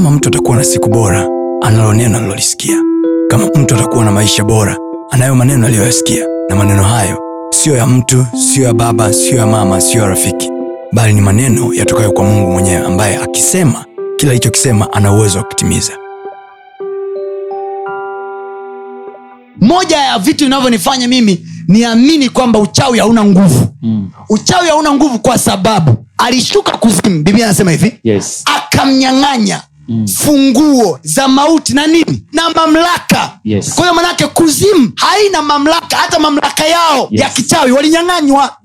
kama mtu atakuwa na siku bora, analo neno alilolisikia. Kama mtu atakuwa na maisha bora, anayo maneno aliyoyasikia, na maneno hayo siyo ya mtu, siyo ya baba, siyo ya mama, siyo ya rafiki, bali ni maneno yatokayo kwa Mungu mwenyewe, ambaye akisema kila alichokisema ana uwezo wa kutimiza. moja ya vitu vinavyonifanya mimi niamini kwamba uchawi hauna nguvu Mm. uchawi hauna nguvu kwa sababu alishuka kuzimu biblia anasema hivi Yes. akamnyang'anya Mm. funguo za mauti na nini na mamlaka Yes. kwa hiyo manake kuzimu haina mamlaka hata mamlaka yao Yes. ya kichawi walinyang'anywa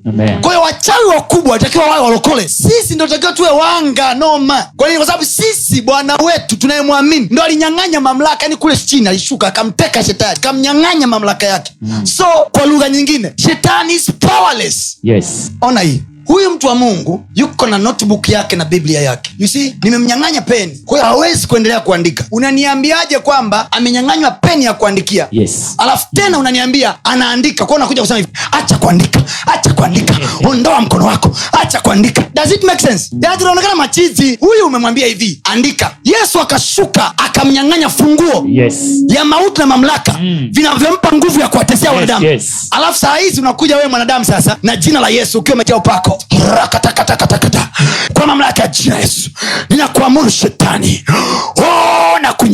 kwa hiyo wachawi wakubwa watakiwa wawe walokole sisi ndo takiwa tuwe wanga noma kwa nini kwa sababu sisi bwana wetu tunayemwamini ndo alinyang'anya mamlaka yani kule chini alishuka akamteka shetani akamnyang'anya mamlaka yake mm. so kwa lugha nyingine shetani is powerless Yes. ona hii huyu mtu wa mungu yuko na notebook yake na biblia yake. You see nimemnyang'anya peni kwa hiyo hawezi kuendelea kuandika. Unaniambiaje kwamba amenyang'anywa peni ya kuandikia? Yes. alafu tena unaniambia anaandika. Kwao unakuja kusema hivi acha kuandika acha kuandika. Ondoa mkono wako acha kuandika. Does it make sense? Yaani machizi. Huyu umemwambia hivi andika. Yesu akashuka akamnyang'anya funguo Yes. ya mauti na mamlaka Mm. vinavyompa nguvu ya kuwatesea Yes, wanadamu. yes. alafu saa hizi unakuja wewe mwanadamu sasa na jina la yesu ukiwa umejaa upako Rakatakatakata. kwa mamlaka ya jina yesu ninakuamuru shetani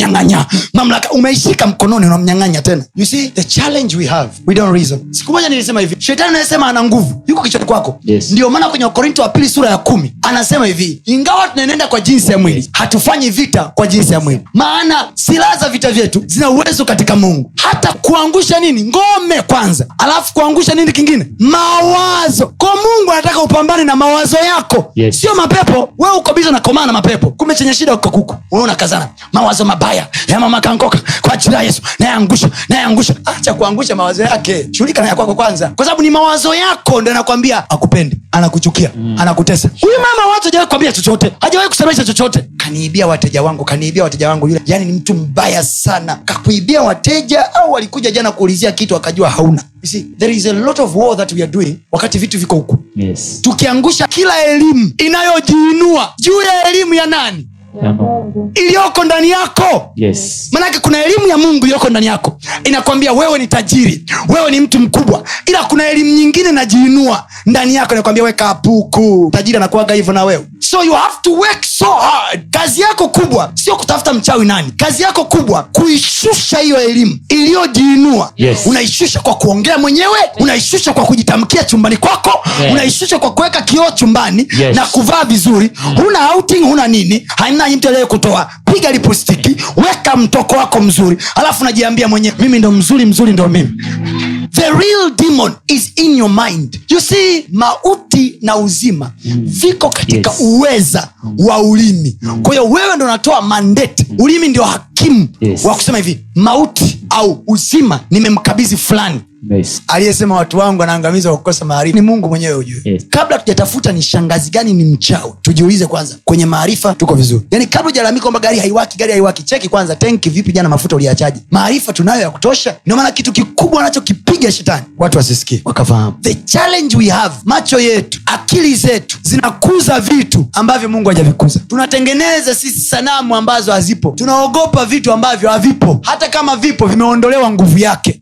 na mamlaka umeishika mkononi unamnyang'anya tena. You see the challenge we have we don't reason. Siku moja nilisema hivi shetani anayesema ana nguvu yuko kichwani kwako. Yes. ndio maana kwenye wakorinto wa pili sura ya kumi anasema hivi ingawa tunaenenda kwa jinsi ya mwili hatufanyi vita kwa jinsi ya mwili. Maana silaha za vita vyetu zina uwezo katika mungu. Hata kuangusha nini? Ngome kwanza. Alafu kuangusha nini kingine? Mawazo. Kwa mungu anataka upambane na mawazo yako. Yes. sio mapepo. Wewe uko biza nakomaa na mapepo. Kume chenye shida uko kuku. Wewe unakazana. Mawazo mabaya ya mama kangoka kwa jina la yesu. Nayeangusha nayeangusha acha kuangusha mawazo yake. Shughulika naya kwako kwanza. Kwa sababu ni mawazo yako ndo anakwambia akupendi anakuchukia mm. anakutesa. Huyu mama watu hajawahi kuambia chochote hajawahi kusemesha chochote. Kaniibia wateja wangu kaniibia wateja wangu yule. Yani ni mtu mbaya sana. Kakuibia wateja au walikuja jana kuulizia kitu akajua hauna. You see, there is a lot of war that we are doing wakati vitu viko huku. Yes. tukiangusha kila elimu inayojiinua juu ya elimu ya nani. Iliyoko ndani yako. Yes. manake kuna elimu ya mungu iliyoko ndani yako. Inakwambia wewe ni tajiri wewe ni mtu mkubwa ila kuna elimu nyingine inajiinua ndani yako inakwambia we kapuku tajiri anakuaga hivyo na wewe. So you have to work so hard. Kazi yako kubwa sio kutafuta mchawi nani. Kazi yako kubwa kuishusha hiyo elimu iliyojiinua. Yes. unaishusha kwa kuongea mwenyewe unaishusha kwa kujitamkia chumbani kwako Yes. unaishusha kwa kuweka kioo chumbani Yes. na kuvaa vizuri. Huna outing huna nini haina mtu kutoa piga lipostiki weka mtoko wako mzuri. Alafu najiambia mwenyewe mimi ndo mzuri mzuri ndo mimi. The real demon is in your mind. You see mauti na uzima viko katika Yes. uweza wa ulimi. Kwa hiyo wewe ndo unatoa mandate. Ulimi ndio hakimu Yes. wa kusema hivi mauti au uzima nimemkabidhi fulani Yes. aliyesema watu wangu anaangamiza kwa kukosa maarifa. Ni mungu mwenyewe ujue Yes. kabla tujatafuta ni shangazi gani ni mchawi tujiulize kwanza kwenye maarifa tuko vizuri. Yani kabla ujalalamika kwamba gari haiwaki gari haiwaki cheki kwanza tenki vipi jana mafuta uliachaji maarifa tunayo ya kutosha. Ndio maana kitu kikubwa anachokipiga shetani watu wasisikie. Wakafahamu. The challenge we have macho yetu akili zetu zinakuza vitu ambavyo mungu hajavikuza. Tunatengeneza sisi sanamu ambazo hazipo. Tunaogopa vitu ambavyo havipo. Hata kama vipo vimeondolewa nguvu yake